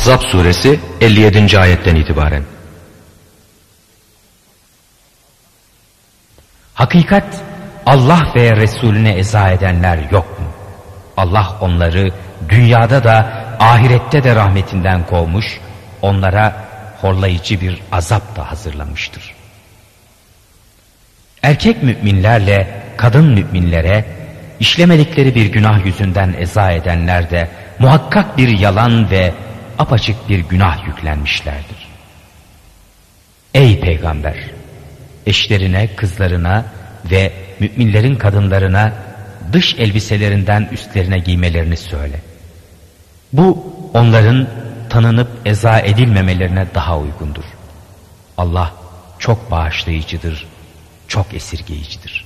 Ahzab suresi 57. ayetten itibaren. Hakikat Allah ve Resulüne eza edenler yok mu? Allah onları dünyada da ahirette de rahmetinden kovmuş, onlara horlayıcı bir azap da hazırlamıştır. Erkek müminlerle kadın müminlere işlemedikleri bir günah yüzünden eza edenler de muhakkak bir yalan ve apaçık bir günah yüklenmişlerdir. Ey peygamber! Eşlerine, kızlarına ve müminlerin kadınlarına dış elbiselerinden üstlerine giymelerini söyle. Bu onların tanınıp eza edilmemelerine daha uygundur. Allah çok bağışlayıcıdır, çok esirgeyicidir.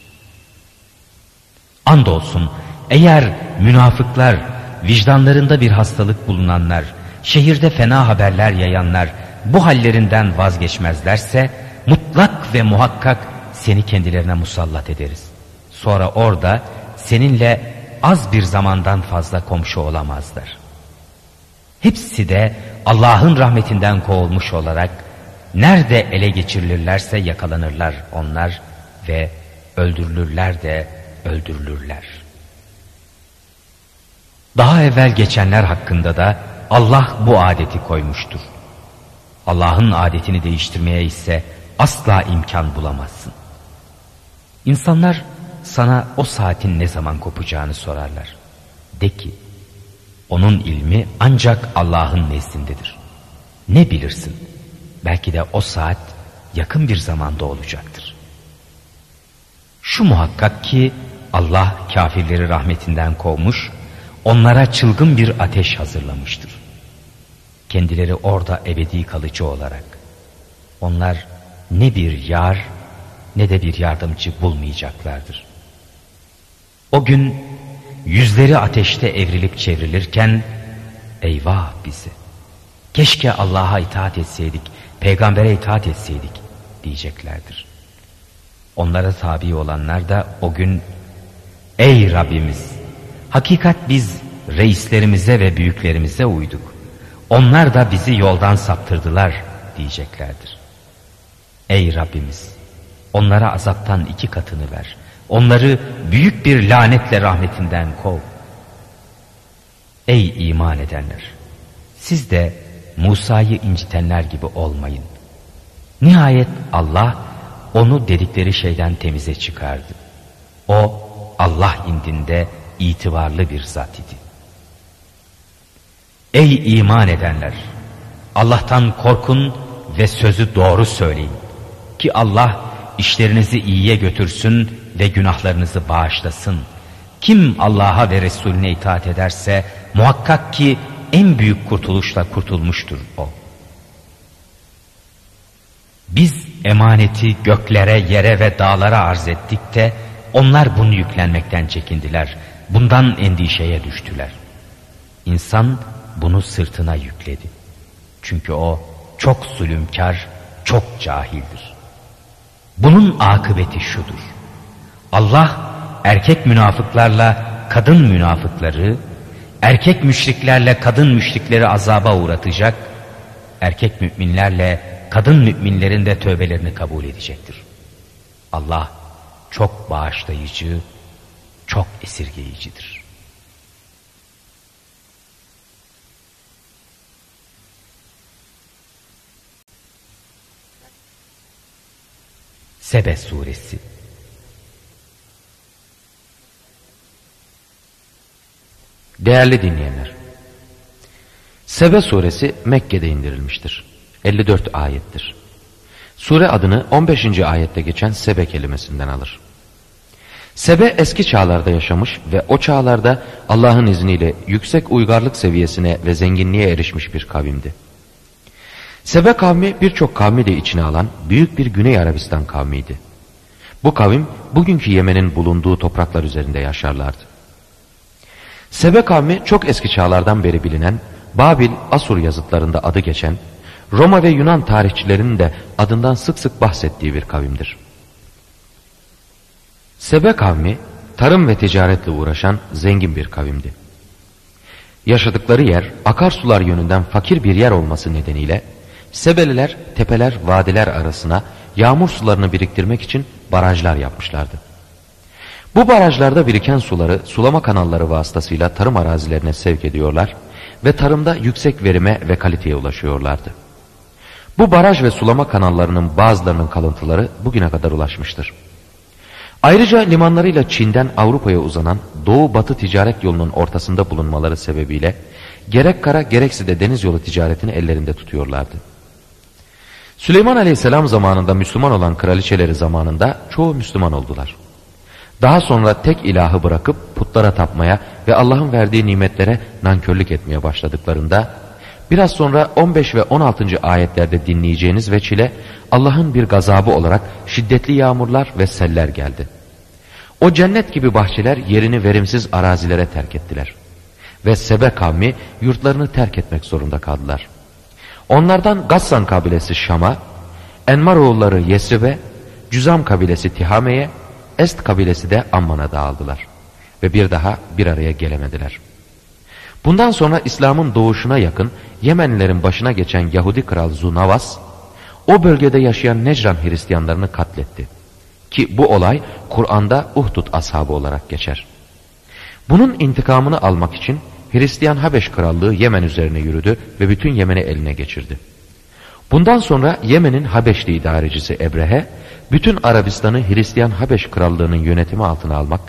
Andolsun eğer münafıklar, vicdanlarında bir hastalık bulunanlar, şehirde fena haberler yayanlar bu hallerinden vazgeçmezlerse mutlak ve muhakkak seni kendilerine musallat ederiz. Sonra orada seninle az bir zamandan fazla komşu olamazlar. Hepsi de Allah'ın rahmetinden kovulmuş olarak nerede ele geçirilirlerse yakalanırlar onlar ve öldürülürler de öldürülürler. Daha evvel geçenler hakkında da Allah bu adeti koymuştur. Allah'ın adetini değiştirmeye ise asla imkan bulamazsın. İnsanlar sana o saatin ne zaman kopacağını sorarlar. De ki, onun ilmi ancak Allah'ın nezdindedir. Ne bilirsin? Belki de o saat yakın bir zamanda olacaktır. Şu muhakkak ki Allah kafirleri rahmetinden kovmuş, onlara çılgın bir ateş hazırlamıştır. Kendileri orada ebedi kalıcı olarak. Onlar ne bir yar ne de bir yardımcı bulmayacaklardır. O gün yüzleri ateşte evrilip çevrilirken eyvah bizi. Keşke Allah'a itaat etseydik, peygambere itaat etseydik diyeceklerdir. Onlara tabi olanlar da o gün ey Rabbimiz hakikat biz reislerimize ve büyüklerimize uyduk. Onlar da bizi yoldan saptırdılar diyeceklerdir. Ey Rabbimiz onlara azaptan iki katını ver. Onları büyük bir lanetle rahmetinden kov. Ey iman edenler! Siz de Musa'yı incitenler gibi olmayın. Nihayet Allah onu dedikleri şeyden temize çıkardı. O Allah indinde itibarlı bir zat idi. Ey iman edenler! Allah'tan korkun ve sözü doğru söyleyin. Ki Allah işlerinizi iyiye götürsün ve günahlarınızı bağışlasın. Kim Allah'a ve Resulüne itaat ederse muhakkak ki en büyük kurtuluşla kurtulmuştur o. Biz emaneti göklere, yere ve dağlara arz ettik de onlar bunu yüklenmekten çekindiler. Bundan endişeye düştüler. İnsan bunu sırtına yükledi. Çünkü o çok zulümkar, çok cahildir. Bunun akıbeti şudur. Allah erkek münafıklarla kadın münafıkları, erkek müşriklerle kadın müşrikleri azaba uğratacak, erkek müminlerle kadın müminlerin de tövbelerini kabul edecektir. Allah çok bağışlayıcı, çok esirgeyicidir. Sebe Suresi Değerli dinleyenler, Sebe suresi Mekke'de indirilmiştir. 54 ayettir. Sure adını 15. ayette geçen Sebe kelimesinden alır. Sebe eski çağlarda yaşamış ve o çağlarda Allah'ın izniyle yüksek uygarlık seviyesine ve zenginliğe erişmiş bir kavimdi. Sebe kavmi birçok kavmi de içine alan büyük bir Güney Arabistan kavmiydi. Bu kavim bugünkü Yemen'in bulunduğu topraklar üzerinde yaşarlardı. Sebe kavmi çok eski çağlardan beri bilinen, Babil, Asur yazıtlarında adı geçen, Roma ve Yunan tarihçilerinin de adından sık sık bahsettiği bir kavimdir. Sebe kavmi, tarım ve ticaretle uğraşan zengin bir kavimdi. Yaşadıkları yer akarsular yönünden fakir bir yer olması nedeniyle Sebeliler tepeler vadiler arasına yağmur sularını biriktirmek için barajlar yapmışlardı. Bu barajlarda biriken suları sulama kanalları vasıtasıyla tarım arazilerine sevk ediyorlar ve tarımda yüksek verime ve kaliteye ulaşıyorlardı. Bu baraj ve sulama kanallarının bazılarının kalıntıları bugüne kadar ulaşmıştır. Ayrıca limanlarıyla Çin'den Avrupa'ya uzanan doğu-batı ticaret yolunun ortasında bulunmaları sebebiyle gerek kara gerekse de deniz yolu ticaretini ellerinde tutuyorlardı. Süleyman Aleyhisselam zamanında Müslüman olan kraliçeleri zamanında çoğu Müslüman oldular. Daha sonra tek ilahı bırakıp putlara tapmaya ve Allah'ın verdiği nimetlere nankörlük etmeye başladıklarında biraz sonra 15 ve 16. ayetlerde dinleyeceğiniz ve çile Allah'ın bir gazabı olarak şiddetli yağmurlar ve seller geldi. O cennet gibi bahçeler yerini verimsiz arazilere terk ettiler. Ve Sebe kavmi yurtlarını terk etmek zorunda kaldılar. Onlardan Gassan kabilesi Şam'a, Enmar oğulları Yesrib'e, Cüzam kabilesi Tihame'ye, Est kabilesi de Amman'a dağıldılar. Ve bir daha bir araya gelemediler. Bundan sonra İslam'ın doğuşuna yakın Yemenlilerin başına geçen Yahudi kral Zunavas, o bölgede yaşayan Necran Hristiyanlarını katletti. Ki bu olay Kur'an'da Uhdud ashabı olarak geçer. Bunun intikamını almak için Hristiyan Habeş Krallığı Yemen üzerine yürüdü ve bütün Yemen'i eline geçirdi. Bundan sonra Yemen'in Habeşli idarecisi Ebrehe, bütün Arabistan'ı Hristiyan Habeş Krallığı'nın yönetimi altına almak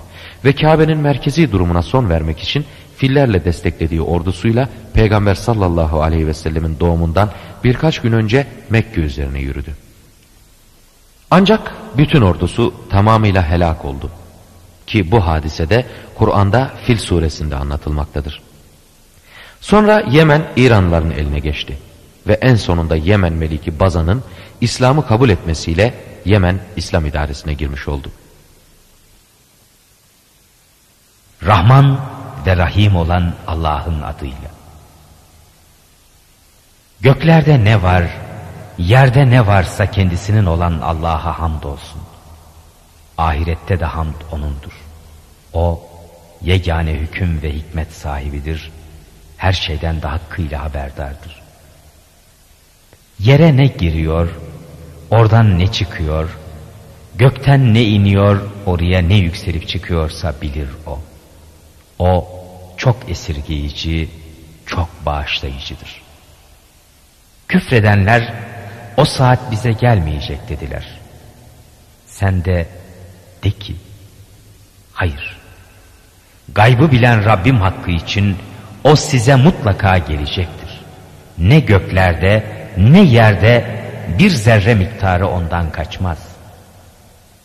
ve Kabe'nin merkezi durumuna son vermek için fillerle desteklediği ordusuyla Peygamber sallallahu aleyhi ve sellemin doğumundan birkaç gün önce Mekke üzerine yürüdü. Ancak bütün ordusu tamamıyla helak oldu. Ki bu hadisede Kur'an'da Fil suresinde anlatılmaktadır. Sonra Yemen İranlıların eline geçti. Ve en sonunda Yemen Meliki Bazan'ın İslam'ı kabul etmesiyle Yemen İslam idaresine girmiş oldu. Rahman ve Rahim olan Allah'ın adıyla. Göklerde ne var, yerde ne varsa kendisinin olan Allah'a hamdolsun. Ahirette de hamd O'nundur. O, yegane hüküm ve hikmet sahibidir her şeyden daha hakkıyla haberdardır. Yere ne giriyor, oradan ne çıkıyor, gökten ne iniyor, oraya ne yükselip çıkıyorsa bilir o. O çok esirgeyici, çok bağışlayıcıdır. Küfredenler o saat bize gelmeyecek dediler. Sen de de ki hayır. Gaybı bilen Rabbim hakkı için o size mutlaka gelecektir. Ne göklerde ne yerde bir zerre miktarı ondan kaçmaz.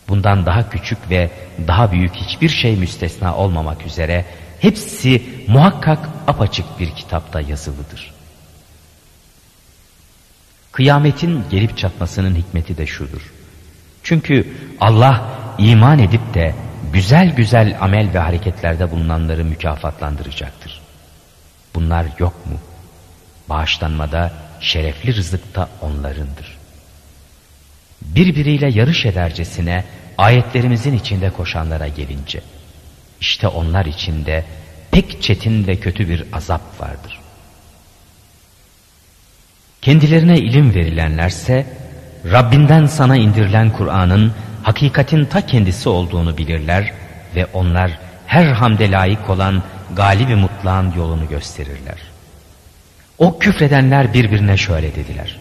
Bundan daha küçük ve daha büyük hiçbir şey müstesna olmamak üzere hepsi muhakkak apaçık bir kitapta yazılıdır. Kıyametin gelip çatmasının hikmeti de şudur. Çünkü Allah iman edip de güzel güzel amel ve hareketlerde bulunanları mükafatlandıracaktır. Bunlar yok mu? Bağışlanmada, şerefli rızıkta onlarındır. Birbiriyle yarış edercesine ayetlerimizin içinde koşanlara gelince, işte onlar içinde pek çetin ve kötü bir azap vardır. Kendilerine ilim verilenlerse, Rabbinden sana indirilen Kur'an'ın hakikatin ta kendisi olduğunu bilirler ve onlar her hamde layık olan galibi mutlağın yolunu gösterirler. O küfredenler birbirine şöyle dediler.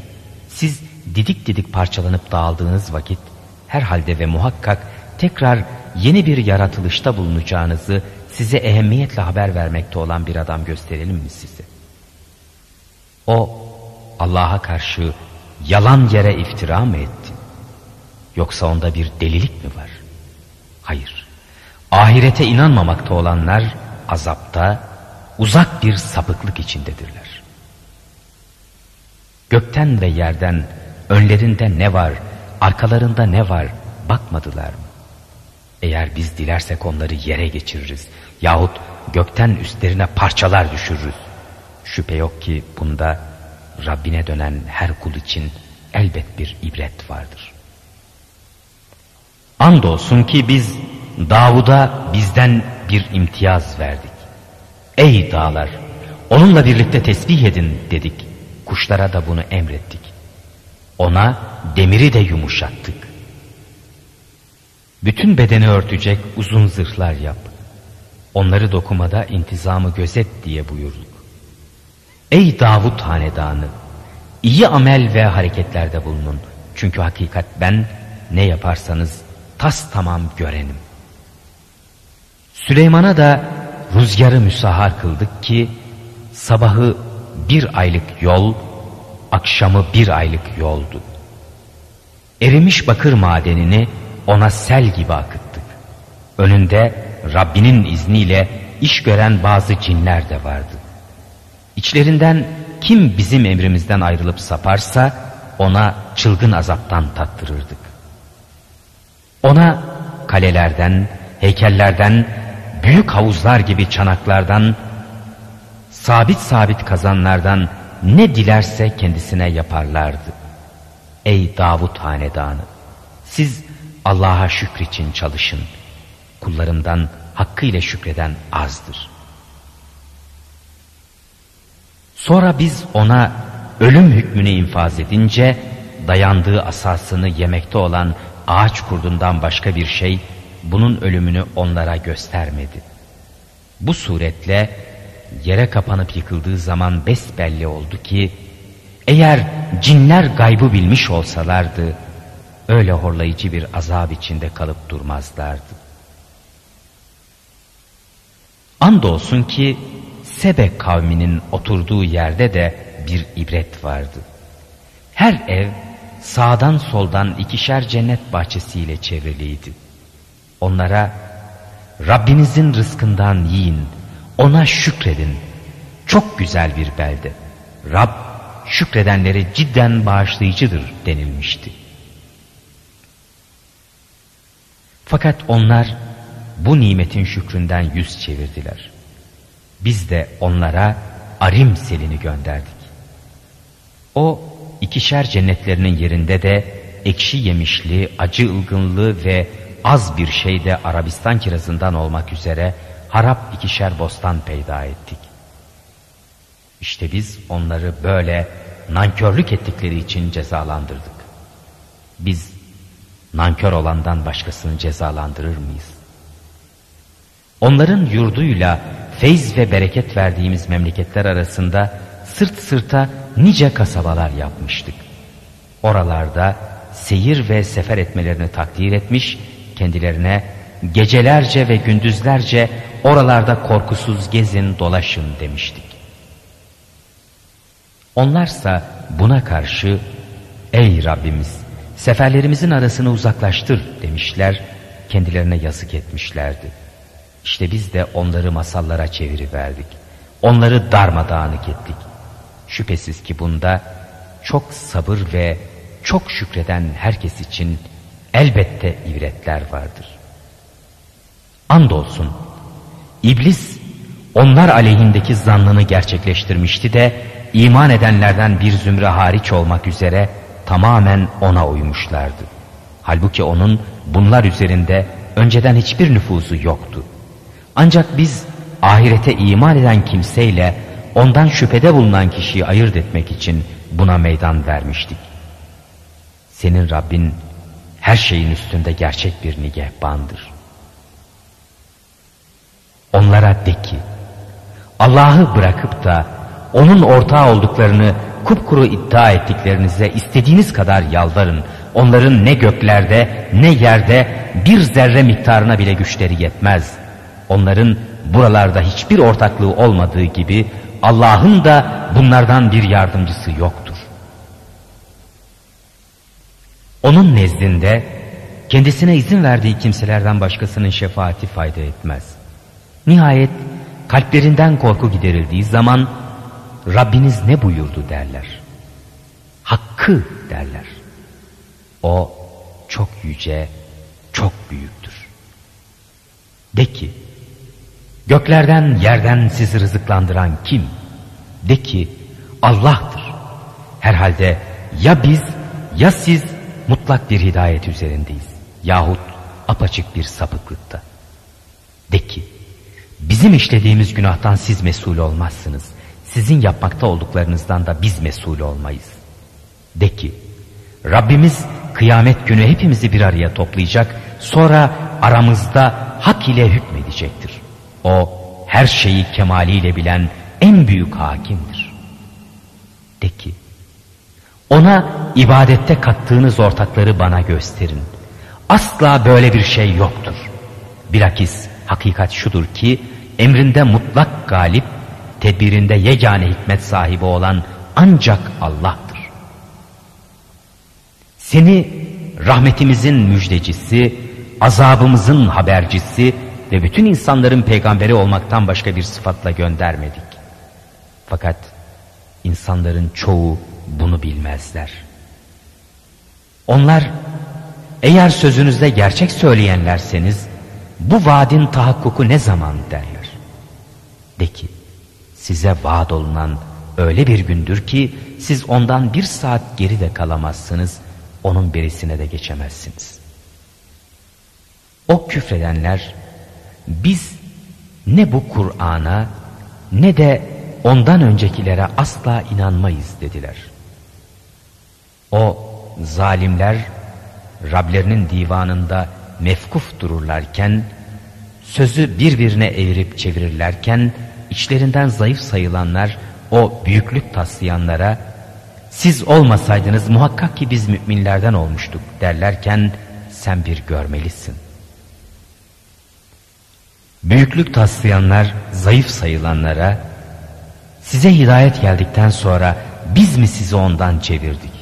Siz didik didik parçalanıp dağıldığınız vakit herhalde ve muhakkak tekrar yeni bir yaratılışta bulunacağınızı size ehemmiyetle haber vermekte olan bir adam gösterelim mi size? O Allah'a karşı yalan yere iftira mı etti? Yoksa onda bir delilik mi var? Hayır. Ahirete inanmamakta olanlar azapta uzak bir sapıklık içindedirler. Gökten ve yerden önlerinde ne var, arkalarında ne var bakmadılar mı? Eğer biz dilersek onları yere geçiririz yahut gökten üstlerine parçalar düşürürüz. Şüphe yok ki bunda Rabbine dönen her kul için elbet bir ibret vardır. Andolsun ki biz Davud'a bizden bir imtiyaz verdik. Ey dağlar! onunla birlikte tesbih edin dedik. Kuşlara da bunu emrettik. Ona demiri de yumuşattık. Bütün bedeni örtecek uzun zırhlar yap. Onları dokumada intizamı gözet diye buyurduk. Ey Davut hanedanı! iyi amel ve hareketlerde bulunun. Çünkü hakikat ben ne yaparsanız tas tamam görenim. Süleyman'a da rüzgarı müsahar kıldık ki sabahı bir aylık yol, akşamı bir aylık yoldu. Erimiş bakır madenini ona sel gibi akıttık. Önünde Rabbinin izniyle iş gören bazı cinler de vardı. İçlerinden kim bizim emrimizden ayrılıp saparsa ona çılgın azaptan tattırırdık. Ona kalelerden, heykellerden, büyük havuzlar gibi çanaklardan, sabit sabit kazanlardan ne dilerse kendisine yaparlardı. Ey Davut hanedanı! Siz Allah'a şükür için çalışın. Kullarımdan hakkıyla şükreden azdır. Sonra biz ona ölüm hükmünü infaz edince dayandığı asasını yemekte olan ağaç kurdundan başka bir şey bunun ölümünü onlara göstermedi. Bu suretle yere kapanıp yıkıldığı zaman besbelli oldu ki eğer cinler gaybı bilmiş olsalardı öyle horlayıcı bir azap içinde kalıp durmazlardı. Andolsun ki Sebe kavminin oturduğu yerde de bir ibret vardı. Her ev sağdan soldan ikişer cennet bahçesiyle çevriliydi. Onlara Rabbinizin rızkından yiyin, ona şükredin. Çok güzel bir belde. Rab şükredenleri cidden bağışlayıcıdır denilmişti. Fakat onlar bu nimetin şükründen yüz çevirdiler. Biz de onlara arim selini gönderdik. O ikişer cennetlerinin yerinde de ekşi yemişli, acı ılgınlı ve az bir şeyde Arabistan kirazından olmak üzere harap ikişer bostan peyda ettik. İşte biz onları böyle nankörlük ettikleri için cezalandırdık. Biz nankör olandan başkasını cezalandırır mıyız? Onların yurduyla feyz ve bereket verdiğimiz memleketler arasında sırt sırta nice kasabalar yapmıştık. Oralarda seyir ve sefer etmelerini takdir etmiş, kendilerine gecelerce ve gündüzlerce oralarda korkusuz gezin dolaşın demiştik. Onlarsa buna karşı ey Rabbimiz seferlerimizin arasını uzaklaştır demişler, kendilerine yazık etmişlerdi. İşte biz de onları masallara çeviriverdik. Onları darmadağınık ettik. Şüphesiz ki bunda çok sabır ve çok şükreden herkes için elbette ibretler vardır. Andolsun iblis onlar aleyhindeki zannını gerçekleştirmişti de iman edenlerden bir zümre hariç olmak üzere tamamen ona uymuşlardı. Halbuki onun bunlar üzerinde önceden hiçbir nüfuzu yoktu. Ancak biz ahirete iman eden kimseyle ondan şüphede bulunan kişiyi ayırt etmek için buna meydan vermiştik. Senin Rabbin her şeyin üstünde gerçek bir nigehbandır. Onlara de ki, Allah'ı bırakıp da onun ortağı olduklarını kupkuru iddia ettiklerinize istediğiniz kadar yalvarın. Onların ne göklerde ne yerde bir zerre miktarına bile güçleri yetmez. Onların buralarda hiçbir ortaklığı olmadığı gibi Allah'ın da bunlardan bir yardımcısı yoktur. Onun nezdinde kendisine izin verdiği kimselerden başkasının şefaati fayda etmez. Nihayet kalplerinden korku giderildiği zaman Rabbiniz ne buyurdu derler. Hakkı derler. O çok yüce, çok büyüktür. De ki, Göklerden yerden sizi rızıklandıran kim? De ki Allah'tır. Herhalde ya biz ya siz mutlak bir hidayet üzerindeyiz. Yahut apaçık bir sapıklıkta. De ki bizim işlediğimiz günahtan siz mesul olmazsınız. sizin yapmakta olduklarınızdan da biz mesul olmayız. De ki, Rabbimiz kıyamet günü hepimizi bir araya toplayacak, sonra aramızda hak ile hükmedecektir. O her şeyi kemaliyle bilen en büyük hakimdir. De ki, ona ibadette kattığınız ortakları bana gösterin. Asla böyle bir şey yoktur. Bilakis hakikat şudur ki emrinde mutlak galip, tedbirinde yegane hikmet sahibi olan ancak Allah'tır. Seni rahmetimizin müjdecisi, azabımızın habercisi ve bütün insanların peygamberi olmaktan başka bir sıfatla göndermedik. Fakat insanların çoğu bunu bilmezler. Onlar eğer sözünüzde gerçek söyleyenlerseniz bu vaadin tahakkuku ne zaman derler. De ki size vaat olunan öyle bir gündür ki siz ondan bir saat geri de kalamazsınız, onun birisine de geçemezsiniz. O küfredenler biz ne bu Kur'an'a ne de ondan öncekilere asla inanmayız dediler. O zalimler Rablerinin divanında mefkuf dururlarken, sözü birbirine evirip çevirirlerken, içlerinden zayıf sayılanlar o büyüklük taslayanlara, siz olmasaydınız muhakkak ki biz müminlerden olmuştuk derlerken, sen bir görmelisin. Büyüklük taslayanlar zayıf sayılanlara, size hidayet geldikten sonra biz mi sizi ondan çevirdik?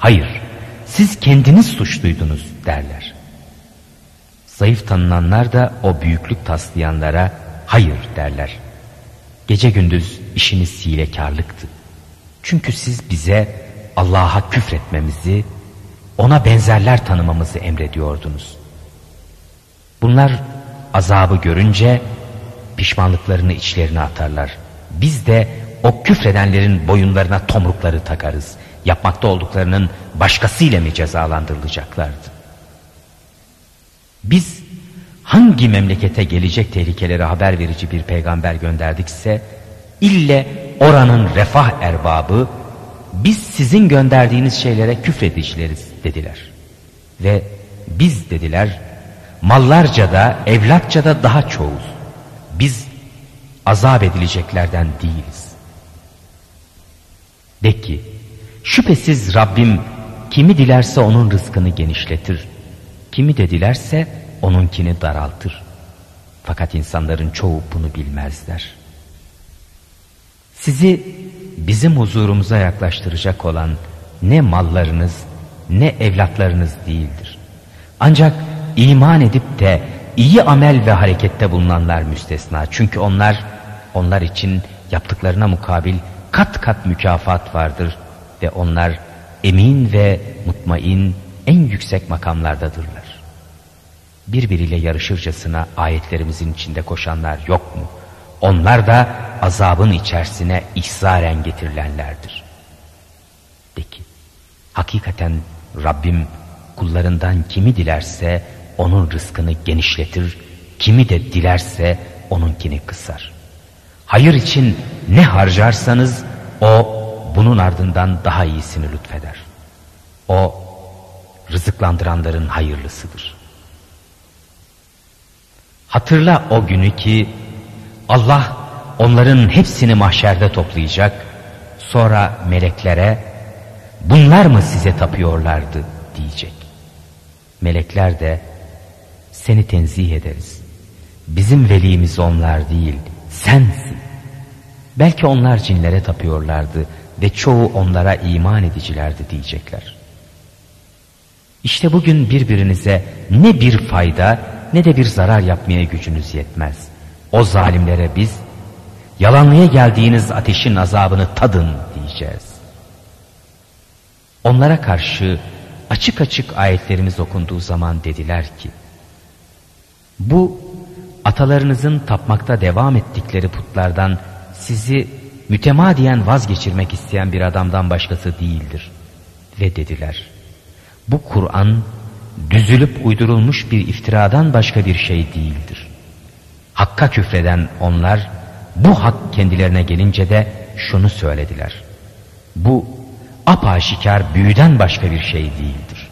Hayır, siz kendiniz suçluydunuz derler. Zayıf tanınanlar da o büyüklük taslayanlara hayır derler. Gece gündüz işiniz hilekarlıktı. Çünkü siz bize Allah'a küfretmemizi, ona benzerler tanımamızı emrediyordunuz. Bunlar azabı görünce pişmanlıklarını içlerine atarlar. Biz de o küfredenlerin boyunlarına tomrukları takarız. Yapmakta olduklarının başkasıyla mı cezalandırılacaklardı? Biz hangi memlekete gelecek tehlikelere haber verici bir peygamber gönderdikse ille oranın refah erbabı biz sizin gönderdiğiniz şeylere küfredicileriz dediler. Ve biz dediler mallarca da evlatça da daha çoğuz. Biz azap edileceklerden değiliz. De ki şüphesiz Rabbim kimi dilerse onun rızkını genişletir. Kimi de dilerse onunkini daraltır. Fakat insanların çoğu bunu bilmezler. Sizi bizim huzurumuza yaklaştıracak olan ne mallarınız ne evlatlarınız değildir. Ancak iman edip de iyi amel ve harekette bulunanlar müstesna. Çünkü onlar onlar için yaptıklarına mukabil kat kat mükafat vardır ve onlar emin ve mutmain en yüksek makamlardadırlar. Birbiriyle yarışırcasına ayetlerimizin içinde koşanlar yok mu? Onlar da azabın içerisine ihzaren getirilenlerdir. De ki, hakikaten Rabbim kullarından kimi dilerse onun rızkını genişletir, kimi de dilerse onunkini kısar. Hayır için ne harcarsanız o bunun ardından daha iyisini lütfeder. O rızıklandıranların hayırlısıdır. Hatırla o günü ki Allah onların hepsini mahşerde toplayacak, sonra meleklere bunlar mı size tapıyorlardı diyecek. Melekler de seni tenzih ederiz. Bizim velimiz onlar değil, sensin. Belki onlar cinlere tapıyorlardı ve çoğu onlara iman edicilerdi diyecekler. İşte bugün birbirinize ne bir fayda ne de bir zarar yapmaya gücünüz yetmez. O zalimlere biz yalanlıya geldiğiniz ateşin azabını tadın diyeceğiz. Onlara karşı açık açık ayetlerimiz okunduğu zaman dediler ki bu atalarınızın tapmakta devam ettikleri putlardan sizi mütemadiyen vazgeçirmek isteyen bir adamdan başkası değildir. Ve dediler, bu Kur'an düzülüp uydurulmuş bir iftiradan başka bir şey değildir. Hakka küfreden onlar bu hak kendilerine gelince de şunu söylediler. Bu apaşikar büyüden başka bir şey değildir.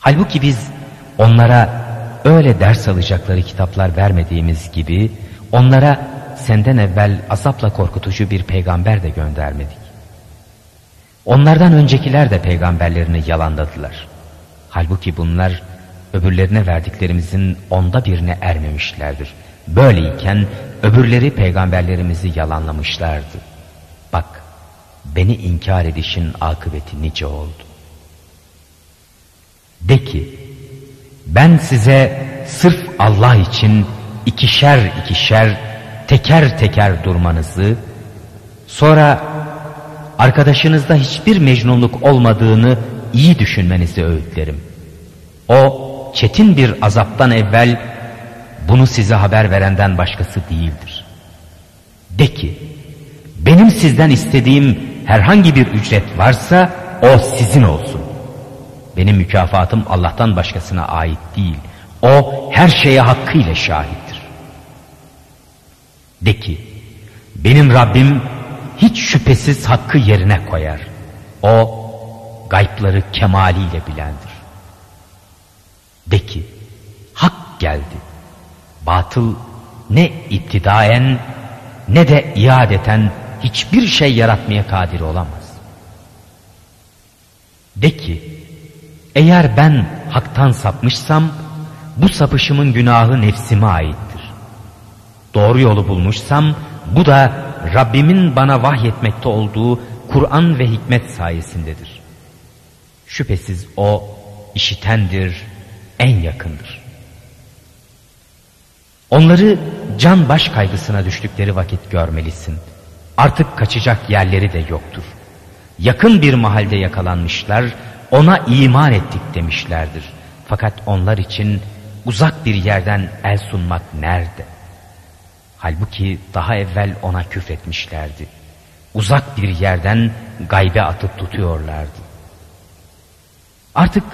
Halbuki biz onlara öyle ders alacakları kitaplar vermediğimiz gibi onlara senden evvel azapla korkutucu bir peygamber de göndermedik. Onlardan öncekiler de peygamberlerini yalanladılar. Halbuki bunlar öbürlerine verdiklerimizin onda birine ermemişlerdir. Böyleyken öbürleri peygamberlerimizi yalanlamışlardı. Bak beni inkar edişin akıbeti nice oldu. De ki ben size sırf Allah için ikişer ikişer teker teker durmanızı sonra arkadaşınızda hiçbir mecnunluk olmadığını iyi düşünmenizi öğütlerim. O çetin bir azaptan evvel bunu size haber verenden başkası değildir. De ki benim sizden istediğim herhangi bir ücret varsa o sizin olsun. Benim mükafatım Allah'tan başkasına ait değil. O her şeye hakkıyla şahittir. De ki benim Rabbim hiç şüphesiz hakkı yerine koyar. O gaypları kemaliyle bilendir. De ki hak geldi. Batıl ne iptidaen ne de iadeten hiçbir şey yaratmaya kadir olamaz. De ki eğer ben haktan sapmışsam bu sapışımın günahı nefsime aittir. Doğru yolu bulmuşsam bu da Rabbimin bana vahyetmekte olduğu Kur'an ve hikmet sayesindedir. Şüphesiz o işitendir, en yakındır. Onları can baş kaygısına düştükleri vakit görmelisin. Artık kaçacak yerleri de yoktur. Yakın bir mahalde yakalanmışlar, ona iman ettik demişlerdir. Fakat onlar için uzak bir yerden el sunmak nerede? Halbuki daha evvel ona küfretmişlerdi. Uzak bir yerden gaybe atıp tutuyorlardı. Artık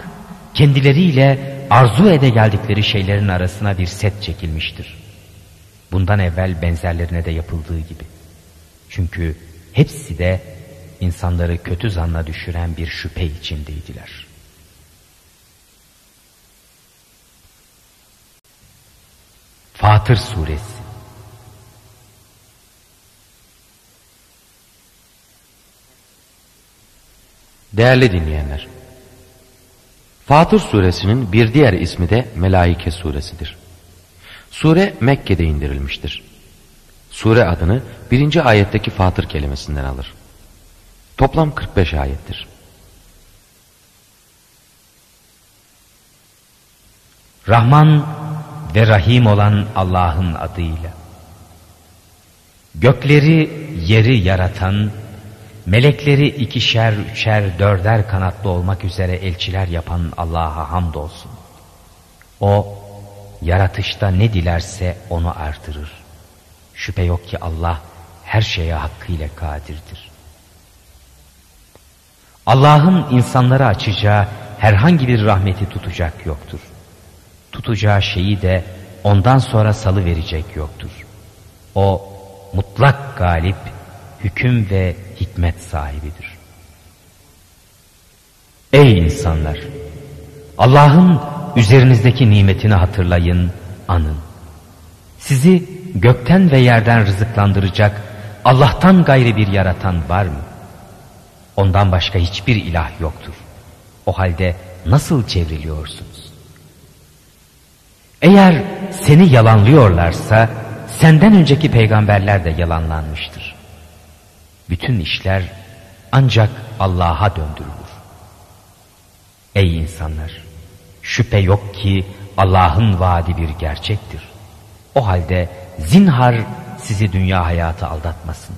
kendileriyle arzu ede geldikleri şeylerin arasına bir set çekilmiştir. Bundan evvel benzerlerine de yapıldığı gibi. Çünkü hepsi de insanları kötü zanla düşüren bir şüphe içindeydiler. Fatır Suresi Değerli dinleyenler, Fatır suresinin bir diğer ismi de Melaike suresidir. Sure Mekke'de indirilmiştir. Sure adını birinci ayetteki Fatır kelimesinden alır. Toplam 45 ayettir. Rahman ve Rahim olan Allah'ın adıyla. Gökleri, yeri yaratan, melekleri ikişer, üçer, dörder kanatlı olmak üzere elçiler yapan Allah'a hamdolsun. O, yaratışta ne dilerse onu artırır. Şüphe yok ki Allah her şeye hakkıyla kadirdir. Allah'ın insanlara açacağı herhangi bir rahmeti tutacak yoktur. Tutacağı şeyi de ondan sonra salı verecek yoktur. O mutlak galip, hüküm ve hikmet sahibidir. Ey insanlar! Allah'ın üzerinizdeki nimetini hatırlayın, anın. Sizi gökten ve yerden rızıklandıracak Allah'tan gayri bir yaratan var mı? Ondan başka hiçbir ilah yoktur. O halde nasıl çevriliyorsunuz? Eğer seni yalanlıyorlarsa senden önceki peygamberler de yalanlanmıştır. Bütün işler ancak Allah'a döndürülür. Ey insanlar! Şüphe yok ki Allah'ın vaadi bir gerçektir. O halde zinhar sizi dünya hayatı aldatmasın.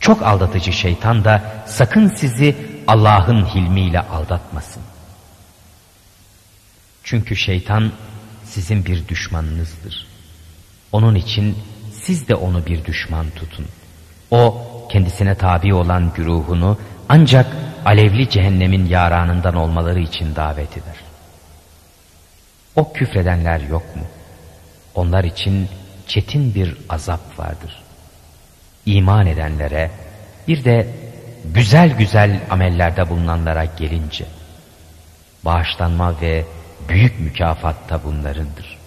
Çok aldatıcı şeytan da sakın sizi Allah'ın hilmiyle aldatmasın. Çünkü şeytan sizin bir düşmanınızdır. Onun için siz de onu bir düşman tutun. O kendisine tabi olan güruhunu ancak alevli cehennemin yaranından olmaları için davet eder. O küfredenler yok mu? Onlar için çetin bir azap vardır. iman edenlere bir de güzel güzel amellerde bulunanlara gelince bağışlanma ve büyük mükafat da bunlarındır.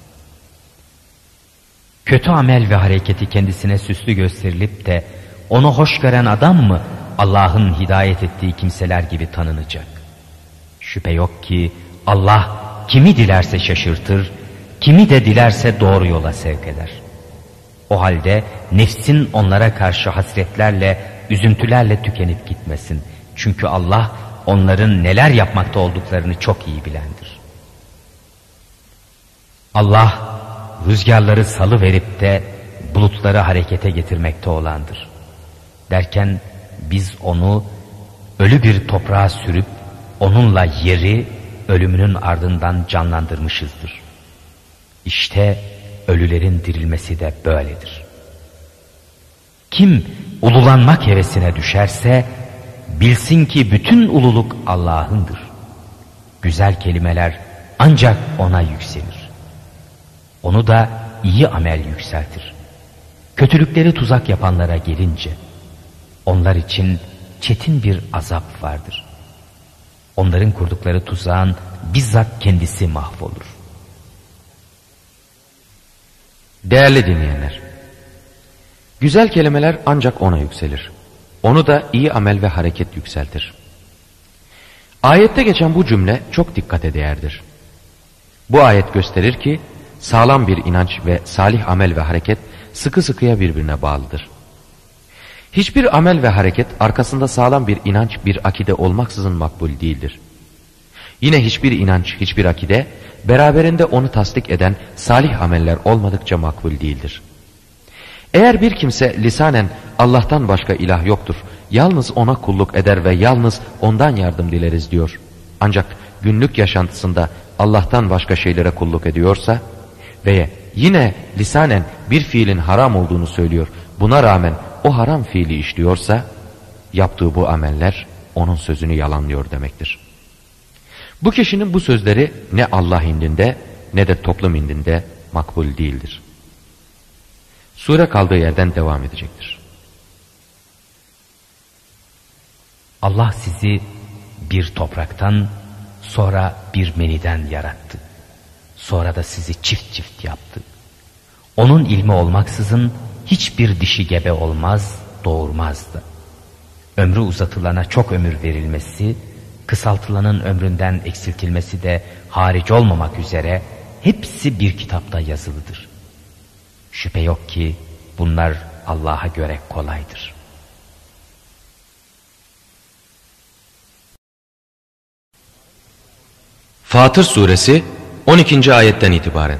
Kötü amel ve hareketi kendisine süslü gösterilip de onu hoş gören adam mı Allah'ın hidayet ettiği kimseler gibi tanınacak? Şüphe yok ki Allah kimi dilerse şaşırtır, kimi de dilerse doğru yola sevk eder. O halde nefsin onlara karşı hasretlerle, üzüntülerle tükenip gitmesin. Çünkü Allah onların neler yapmakta olduklarını çok iyi bilendir. Allah rüzgarları salı verip de bulutları harekete getirmekte olandır. Derken biz onu ölü bir toprağa sürüp onunla yeri ölümünün ardından canlandırmışızdır. İşte ölülerin dirilmesi de böyledir. Kim ululanmak hevesine düşerse bilsin ki bütün ululuk Allah'ındır. Güzel kelimeler ancak ona yükselir. Onu da iyi amel yükseltir. Kötülükleri tuzak yapanlara gelince onlar için çetin bir azap vardır. Onların kurdukları tuzağın bizzat kendisi mahvolur. Değerli dinleyenler, güzel kelimeler ancak ona yükselir. Onu da iyi amel ve hareket yükseltir. Ayette geçen bu cümle çok dikkate değerdir. Bu ayet gösterir ki sağlam bir inanç ve salih amel ve hareket sıkı sıkıya birbirine bağlıdır. Hiçbir amel ve hareket arkasında sağlam bir inanç, bir akide olmaksızın makbul değildir. Yine hiçbir inanç, hiçbir akide beraberinde onu tasdik eden salih ameller olmadıkça makbul değildir. Eğer bir kimse lisanen Allah'tan başka ilah yoktur, yalnız ona kulluk eder ve yalnız ondan yardım dileriz diyor. Ancak günlük yaşantısında Allah'tan başka şeylere kulluk ediyorsa ve yine lisanen bir fiilin haram olduğunu söylüyor, buna rağmen o haram fiili işliyorsa yaptığı bu ameller onun sözünü yalanlıyor demektir. Bu kişinin bu sözleri ne Allah indinde ne de toplum indinde makbul değildir. Sure kaldığı yerden devam edecektir. Allah sizi bir topraktan sonra bir meniden yarattı. Sonra da sizi çift çift yaptı. Onun ilmi olmaksızın hiçbir dişi gebe olmaz, doğurmazdı. Ömrü uzatılana çok ömür verilmesi, kısaltılanın ömründen eksiltilmesi de hariç olmamak üzere hepsi bir kitapta yazılıdır. Şüphe yok ki bunlar Allah'a göre kolaydır. Fatır suresi 12. ayetten itibaren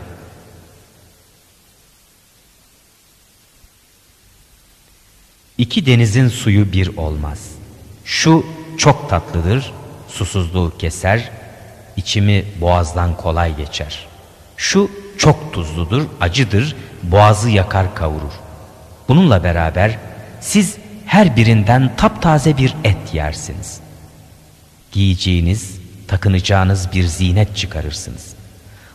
İki denizin suyu bir olmaz. Şu çok tatlıdır, susuzluğu keser, içimi boğazdan kolay geçer. Şu çok tuzludur, acıdır, boğazı yakar kavurur. Bununla beraber siz her birinden taptaze bir et yersiniz. Giyeceğiniz, takınacağınız bir zinet çıkarırsınız.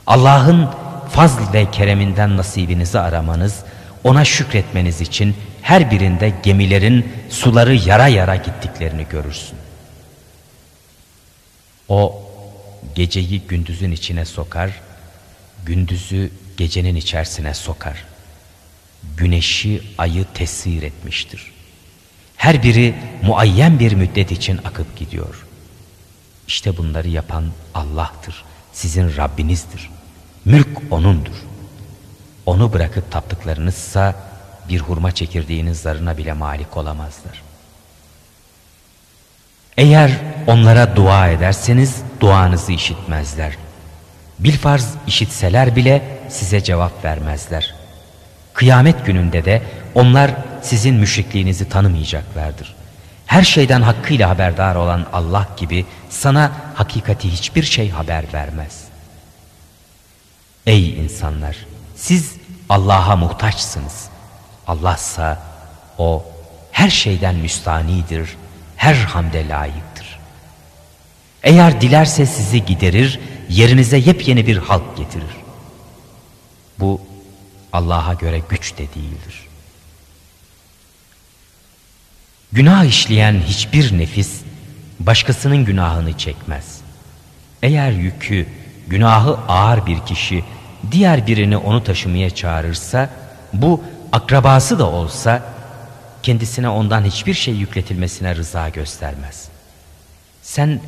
Allah'ın fazl ve kereminden nasibinizi aramanız, ona şükretmeniz için her birinde gemilerin suları yara yara gittiklerini görürsün. O geceyi gündüzün içine sokar, gündüzü gecenin içerisine sokar. Güneşi ayı tesir etmiştir. Her biri muayyen bir müddet için akıp gidiyor. İşte bunları yapan Allah'tır. Sizin Rabbinizdir. Mülk O'nundur. Onu bırakıp taptıklarınızsa bir hurma çekirdeğinin zarına bile malik olamazlar. Eğer onlara dua ederseniz duanızı işitmezler. Bilfarz işitseler bile size cevap vermezler. Kıyamet gününde de onlar sizin müşrikliğinizi tanımayacaklardır. Her şeyden hakkıyla haberdar olan Allah gibi sana hakikati hiçbir şey haber vermez. Ey insanlar! Siz Allah'a muhtaçsınız. Allahsa o her şeyden müstanidir, her hamde layıktır. Eğer dilerse sizi giderir, yerinize yepyeni bir halk getirir. Bu Allah'a göre güç de değildir. Günah işleyen hiçbir nefis başkasının günahını çekmez. Eğer yükü, günahı ağır bir kişi diğer birini onu taşımaya çağırırsa bu akrabası da olsa kendisine ondan hiçbir şey yükletilmesine rıza göstermez. Sen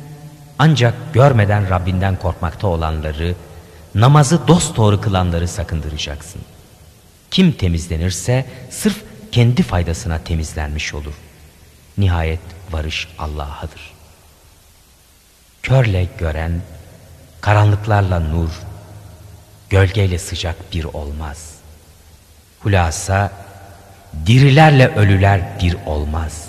ancak görmeden Rabbinden korkmakta olanları, namazı dosdoğru kılanları sakındıracaksın. Kim temizlenirse sırf kendi faydasına temizlenmiş olur. Nihayet varış Allah'adır. Körle gören, karanlıklarla nur, gölgeyle sıcak bir olmaz. Hulasa, dirilerle ölüler bir olmaz.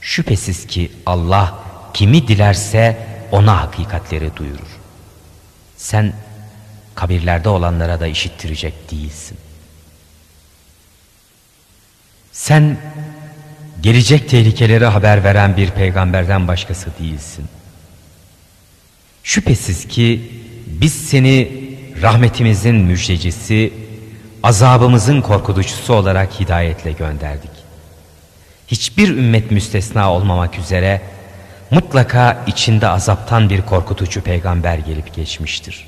Şüphesiz ki Allah kimi dilerse ona hakikatleri duyurur. Sen kabirlerde olanlara da işittirecek değilsin. Sen gelecek tehlikeleri haber veren bir peygamberden başkası değilsin. Şüphesiz ki biz seni rahmetimizin müjdecisi, azabımızın korkutucusu olarak hidayetle gönderdik. Hiçbir ümmet müstesna olmamak üzere mutlaka içinde azaptan bir korkutucu peygamber gelip geçmiştir.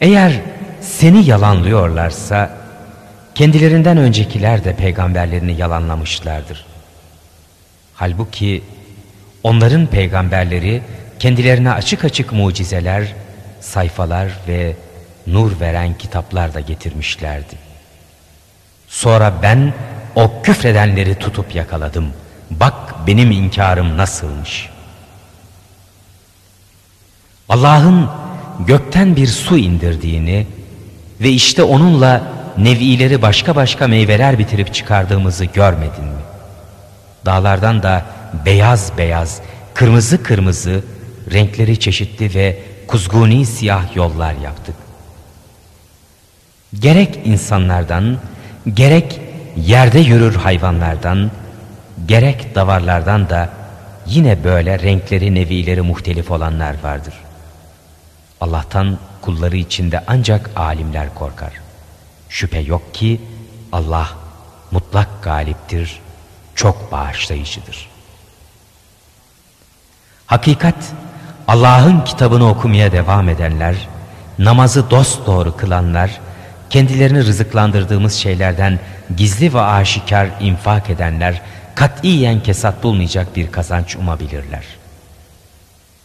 Eğer seni yalanlıyorlarsa kendilerinden öncekiler de peygamberlerini yalanlamışlardır. Halbuki onların peygamberleri kendilerine açık açık mucizeler, sayfalar ve nur veren kitaplar da getirmişlerdi. Sonra ben o küfredenleri tutup yakaladım. Bak benim inkarım nasılmış. Allah'ın gökten bir su indirdiğini ve işte onunla nevileri başka başka meyveler bitirip çıkardığımızı görmedin mi? Dağlardan da beyaz beyaz, kırmızı kırmızı, renkleri çeşitli ve kuzguni siyah yollar yaptık. Gerek insanlardan, gerek yerde yürür hayvanlardan, gerek davarlardan da yine böyle renkleri nevileri muhtelif olanlar vardır. Allah'tan kulları içinde ancak alimler korkar. Şüphe yok ki Allah mutlak galiptir, çok bağışlayıcıdır. Hakikat Allah'ın kitabını okumaya devam edenler, namazı dosdoğru kılanlar, kendilerini rızıklandırdığımız şeylerden gizli ve aşikar infak edenler katiyen kesat bulmayacak bir kazanç umabilirler.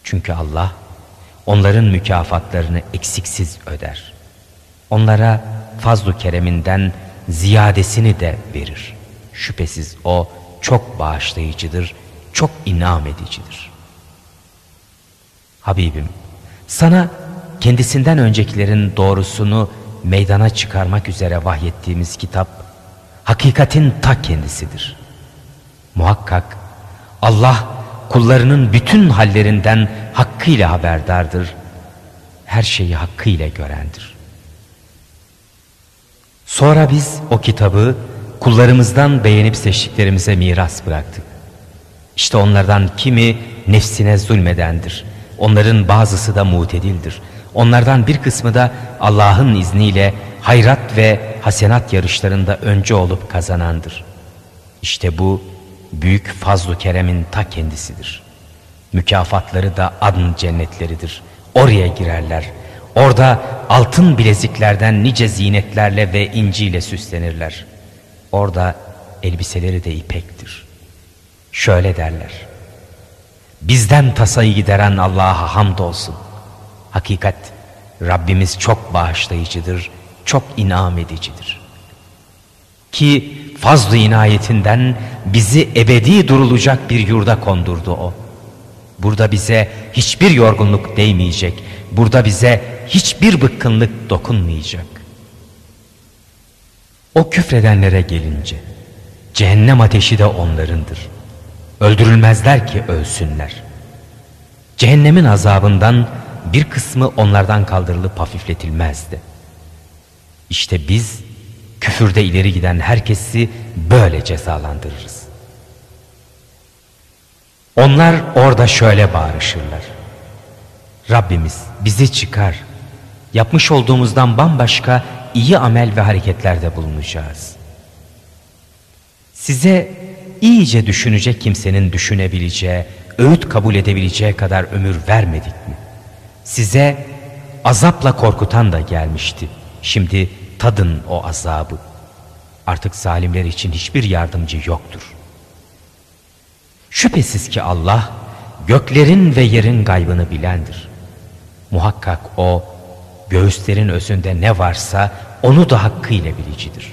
Çünkü Allah onların mükafatlarını eksiksiz öder. Onlara fazlu kereminden ziyadesini de verir. Şüphesiz o çok bağışlayıcıdır, çok inam edicidir. Habibim, sana kendisinden öncekilerin doğrusunu meydana çıkarmak üzere vahyettiğimiz kitap, hakikatin ta kendisidir. Muhakkak Allah kullarının bütün hallerinden hakkıyla haberdardır. Her şeyi hakkıyla görendir. Sonra biz o kitabı kullarımızdan beğenip seçtiklerimize miras bıraktık. İşte onlardan kimi nefsine zulmedendir. Onların bazısı da mutedildir. Onlardan bir kısmı da Allah'ın izniyle hayrat ve hasenat yarışlarında önce olup kazanandır. İşte bu büyük fazlu keremin ta kendisidir. Mükafatları da adın cennetleridir. Oraya girerler. Orada altın bileziklerden nice zinetlerle ve inciyle süslenirler. Orada elbiseleri de ipektir. Şöyle derler. Bizden tasayı gideren Allah'a hamdolsun. Hakikat Rabbimiz çok bağışlayıcıdır, çok inam edicidir. Ki fazl-ı inayetinden bizi ebedi durulacak bir yurda kondurdu o. Burada bize hiçbir yorgunluk değmeyecek, burada bize hiçbir bıkkınlık dokunmayacak. O küfredenlere gelince, cehennem ateşi de onlarındır. Öldürülmezler ki ölsünler. Cehennemin azabından bir kısmı onlardan kaldırılıp hafifletilmezdi. İşte biz küfürde ileri giden herkesi böyle cezalandırırız. Onlar orada şöyle bağırışırlar. Rabbimiz bizi çıkar. Yapmış olduğumuzdan bambaşka iyi amel ve hareketlerde bulunacağız. Size iyice düşünecek kimsenin düşünebileceği, öğüt kabul edebileceği kadar ömür vermedik mi? Size azapla korkutan da gelmişti. Şimdi tadın o azabı. Artık zalimler için hiçbir yardımcı yoktur. Şüphesiz ki Allah göklerin ve yerin gaybını bilendir. Muhakkak O göğüslerin özünde ne varsa onu da hakkıyla bilicidir.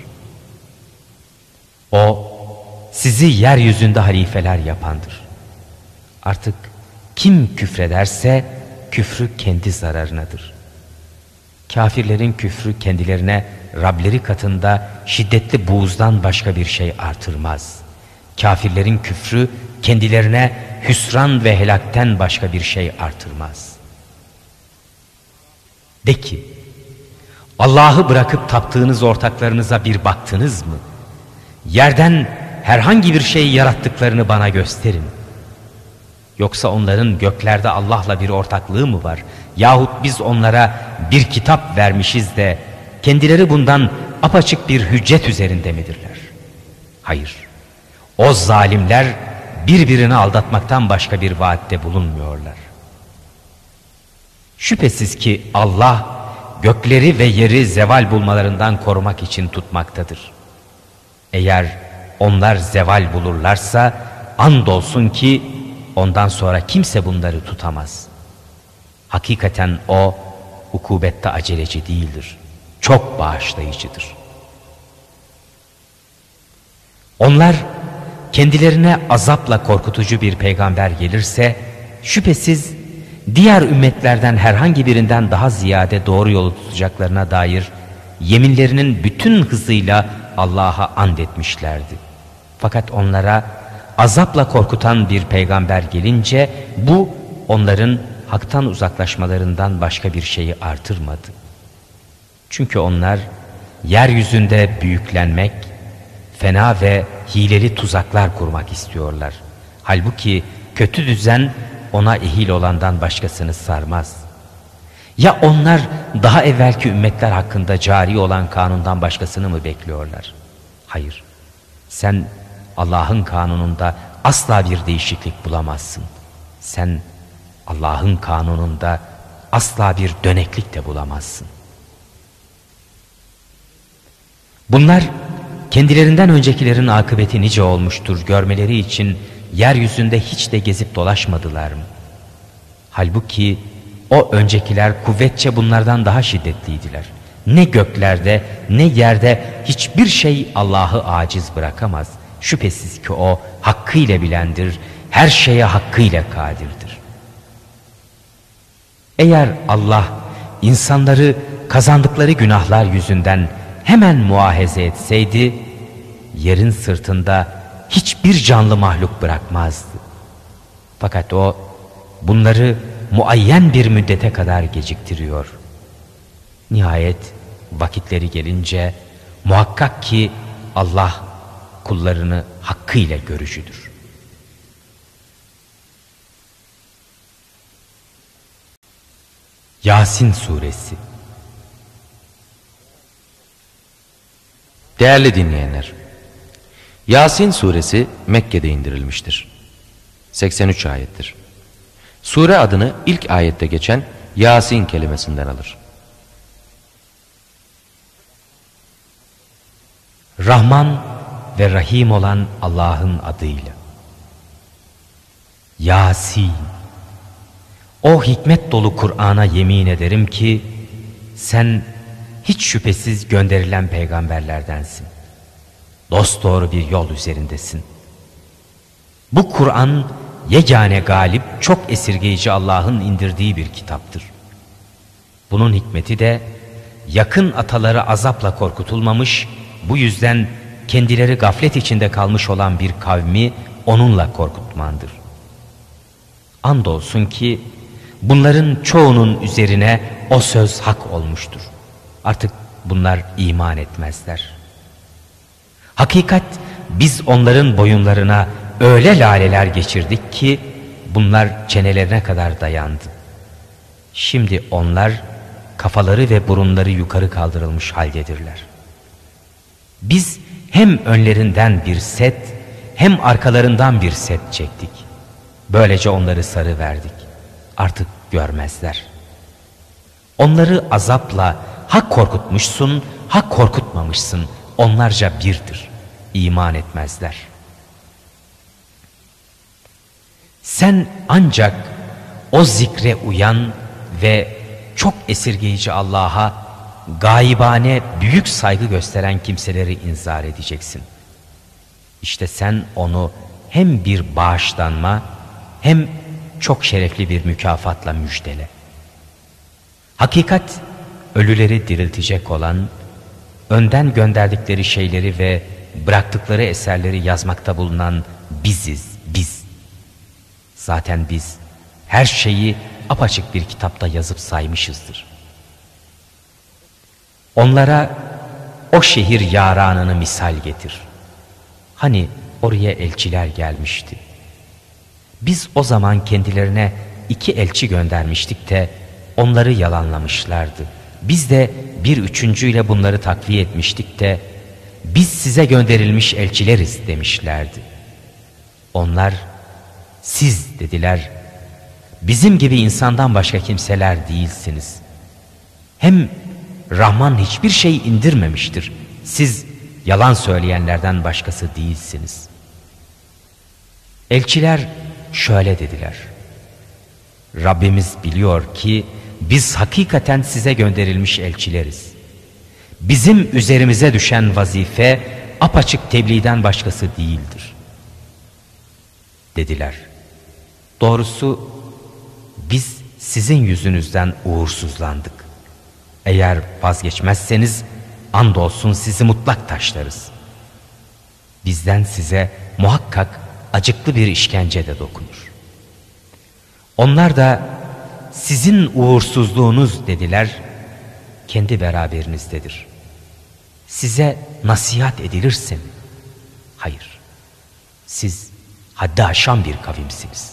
O sizi yeryüzünde halifeler yapandır. Artık kim küfrederse küfrü kendi zararınadır. Kafirlerin küfrü kendilerine Rableri katında şiddetli buğuzdan başka bir şey artırmaz. Kafirlerin küfrü kendilerine hüsran ve helakten başka bir şey artırmaz. De ki, Allah'ı bırakıp taptığınız ortaklarınıza bir baktınız mı? Yerden herhangi bir şey yarattıklarını bana gösterin. Yoksa onların göklerde Allah'la bir ortaklığı mı var? Yahut biz onlara bir kitap vermişiz de kendileri bundan apaçık bir hüccet üzerinde midirler? Hayır. O zalimler birbirini aldatmaktan başka bir vaatte bulunmuyorlar. Şüphesiz ki Allah gökleri ve yeri zeval bulmalarından korumak için tutmaktadır. Eğer onlar zeval bulurlarsa andolsun ki ondan sonra kimse bunları tutamaz. Hakikaten o hukubette aceleci değildir. Çok bağışlayıcıdır. Onlar kendilerine azapla korkutucu bir peygamber gelirse şüphesiz diğer ümmetlerden herhangi birinden daha ziyade doğru yolu tutacaklarına dair yeminlerinin bütün hızıyla Allah'a and etmişlerdi. Fakat onlara azapla korkutan bir peygamber gelince bu onların haktan uzaklaşmalarından başka bir şeyi artırmadı. Çünkü onlar yeryüzünde büyüklenmek, fena ve hileli tuzaklar kurmak istiyorlar. Halbuki kötü düzen ona ehil olandan başkasını sarmaz. Ya onlar daha evvelki ümmetler hakkında cari olan kanundan başkasını mı bekliyorlar? Hayır. Sen Allah'ın kanununda asla bir değişiklik bulamazsın. Sen Allah'ın kanununda asla bir döneklik de bulamazsın. Bunlar kendilerinden öncekilerin akıbeti nice olmuştur görmeleri için yeryüzünde hiç de gezip dolaşmadılar mı? Halbuki o öncekiler kuvvetçe bunlardan daha şiddetliydiler. Ne göklerde ne yerde hiçbir şey Allah'ı aciz bırakamaz. Şüphesiz ki o hakkıyla bilendir, her şeye hakkıyla kadirdir. Eğer Allah insanları kazandıkları günahlar yüzünden hemen muahaze etseydi, yerin sırtında hiçbir canlı mahluk bırakmazdı. Fakat o bunları muayyen bir müddete kadar geciktiriyor. Nihayet vakitleri gelince muhakkak ki Allah kullarını hakkıyla görücüdür. Yasin Suresi Değerli dinleyenler, Yasin suresi Mekke'de indirilmiştir. 83 ayettir. Sure adını ilk ayette geçen Yasin kelimesinden alır. Rahman ve Rahim olan Allah'ın adıyla. Yasin. O hikmet dolu Kur'an'a yemin ederim ki sen hiç şüphesiz gönderilen peygamberlerdensin. Dost doğru bir yol üzerindesin. Bu Kur'an yegane galip, çok esirgeyici Allah'ın indirdiği bir kitaptır. Bunun hikmeti de yakın ataları azapla korkutulmamış, bu yüzden kendileri gaflet içinde kalmış olan bir kavmi onunla korkutmandır. Andolsun ki bunların çoğunun üzerine o söz hak olmuştur. Artık bunlar iman etmezler. Hakikat biz onların boyunlarına öyle laleler geçirdik ki bunlar çenelerine kadar dayandı. Şimdi onlar kafaları ve burunları yukarı kaldırılmış haldedirler. Biz hem önlerinden bir set hem arkalarından bir set çektik. Böylece onları sarı verdik. Artık görmezler. Onları azapla hak korkutmuşsun, hak korkutmamışsın. Onlarca birdir. İman etmezler. Sen ancak o zikre uyan ve çok esirgeyici Allah'a gaibane büyük saygı gösteren kimseleri inzar edeceksin. İşte sen onu hem bir bağışlanma hem çok şerefli bir mükafatla müjdele. Hakikat ölüleri diriltecek olan, önden gönderdikleri şeyleri ve bıraktıkları eserleri yazmakta bulunan biziz, biz. Zaten biz her şeyi apaçık bir kitapta yazıp saymışızdır. Onlara o şehir yaranını misal getir. Hani oraya elçiler gelmişti. Biz o zaman kendilerine iki elçi göndermiştik de onları yalanlamışlardı. Biz de bir üçüncüyle bunları takviye etmiştik de biz size gönderilmiş elçileriz demişlerdi. Onlar siz dediler bizim gibi insandan başka kimseler değilsiniz. Hem Rahman hiçbir şey indirmemiştir. Siz yalan söyleyenlerden başkası değilsiniz. Elçiler şöyle dediler. Rabbimiz biliyor ki biz hakikaten size gönderilmiş elçileriz. Bizim üzerimize düşen vazife apaçık tebliğden başkası değildir. Dediler. Doğrusu biz sizin yüzünüzden uğursuzlandık. Eğer vazgeçmezseniz andolsun sizi mutlak taşlarız. Bizden size muhakkak acıklı bir işkence de dokunur. Onlar da sizin uğursuzluğunuz dediler, kendi beraberinizdedir. Size nasihat edilirse mi? Hayır. Siz haddi aşan bir kavimsiniz.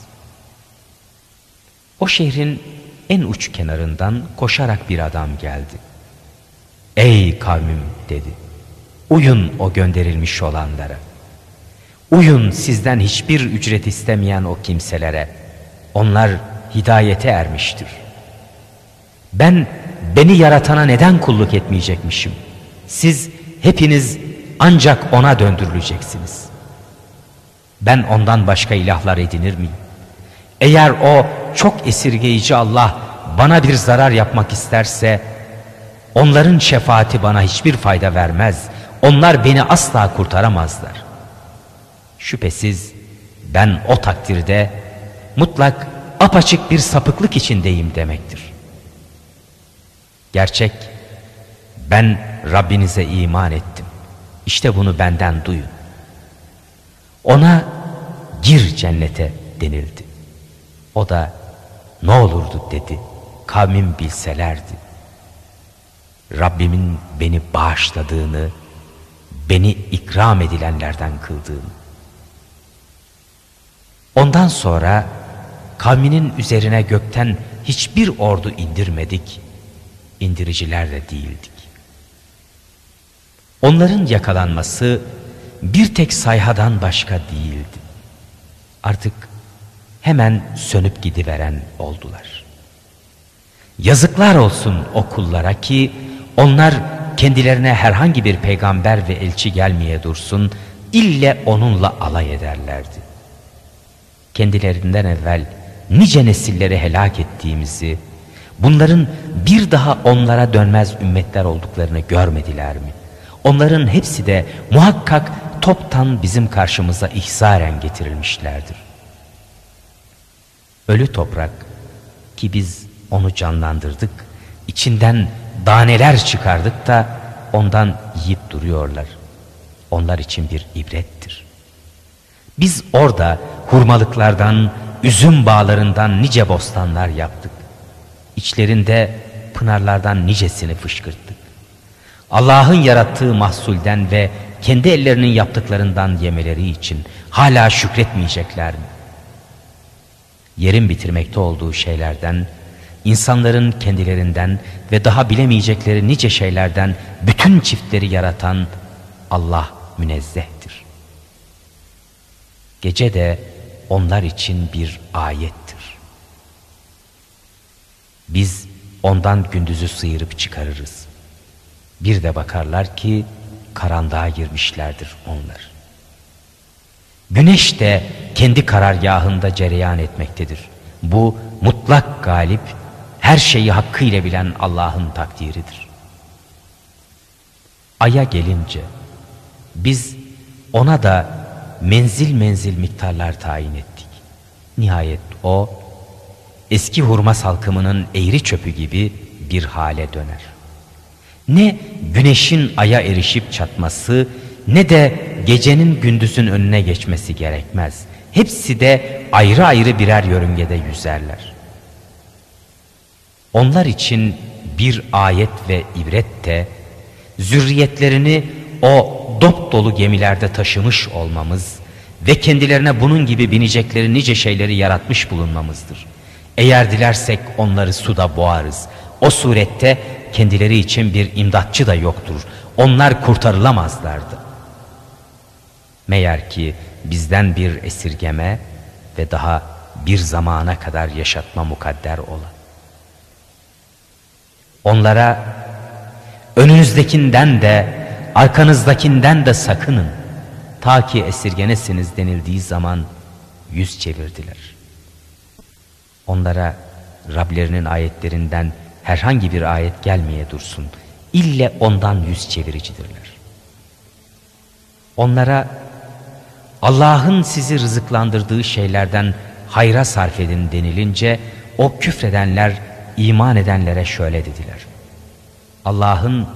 O şehrin en uç kenarından koşarak bir adam geldi. Ey kavmim dedi. Uyun o gönderilmiş olanlara. Uyun sizden hiçbir ücret istemeyen o kimselere. Onlar hidayete ermiştir. Ben beni yaratana neden kulluk etmeyecekmişim? Siz hepiniz ancak ona döndürüleceksiniz. Ben ondan başka ilahlar edinir miyim? Eğer o çok esirgeyici Allah bana bir zarar yapmak isterse onların şefaati bana hiçbir fayda vermez. Onlar beni asla kurtaramazlar. Şüphesiz ben o takdirde mutlak apaçık bir sapıklık içindeyim demektir. Gerçek ben Rabbinize iman ettim. İşte bunu benden duyun. Ona gir cennete denildi. O da ne olurdu dedi. Kavmim bilselerdi. Rabbimin beni bağışladığını, beni ikram edilenlerden kıldığını. Ondan sonra kavminin üzerine gökten hiçbir ordu indirmedik, indiriciler de değildik. Onların yakalanması bir tek sayhadan başka değildi. Artık hemen sönüp gidiveren oldular. Yazıklar olsun o kullara ki onlar kendilerine herhangi bir peygamber ve elçi gelmeye dursun, ille onunla alay ederlerdi. Kendilerinden evvel nice nesilleri helak ettiğimizi, bunların bir daha onlara dönmez ümmetler olduklarını görmediler mi? Onların hepsi de muhakkak toptan bizim karşımıza ihsaren getirilmişlerdir. Ölü toprak ki biz onu canlandırdık, içinden daneler çıkardık da ondan yiyip duruyorlar. Onlar için bir ibrettir. Biz orada hurmalıklardan, üzüm bağlarından nice bostanlar yaptık. İçlerinde pınarlardan nicesini fışkırttık. Allah'ın yarattığı mahsulden ve kendi ellerinin yaptıklarından yemeleri için hala şükretmeyecekler mi? Yerin bitirmekte olduğu şeylerden, insanların kendilerinden ve daha bilemeyecekleri nice şeylerden bütün çiftleri yaratan Allah münezzehtir. Gece de onlar için bir ayettir. Biz ondan gündüzü sıyırıp çıkarırız. Bir de bakarlar ki karanlığa girmişlerdir onlar. Güneş de kendi karargahında cereyan etmektedir. Bu mutlak galip, her şeyi hakkıyla bilen Allah'ın takdiridir. Ay'a gelince biz ona da menzil menzil miktarlar tayin ettik. Nihayet o eski hurma salkımının eğri çöpü gibi bir hale döner. Ne güneşin aya erişip çatması ne de gecenin gündüzün önüne geçmesi gerekmez. Hepsi de ayrı ayrı birer yörüngede yüzerler. Onlar için bir ayet ve ibret de zürriyetlerini o dop dolu gemilerde taşımış olmamız ve kendilerine bunun gibi binecekleri nice şeyleri yaratmış bulunmamızdır. Eğer dilersek onları suda boğarız. O surette kendileri için bir imdatçı da yoktur. Onlar kurtarılamazlardı. Meğer ki bizden bir esirgeme ve daha bir zamana kadar yaşatma mukadder ola. Onlara önünüzdekinden de arkanızdakinden de sakının. Ta ki esirgenesiniz denildiği zaman yüz çevirdiler. Onlara Rablerinin ayetlerinden herhangi bir ayet gelmeye dursun. İlle ondan yüz çeviricidirler. Onlara Allah'ın sizi rızıklandırdığı şeylerden hayra sarf edin denilince o küfredenler iman edenlere şöyle dediler. Allah'ın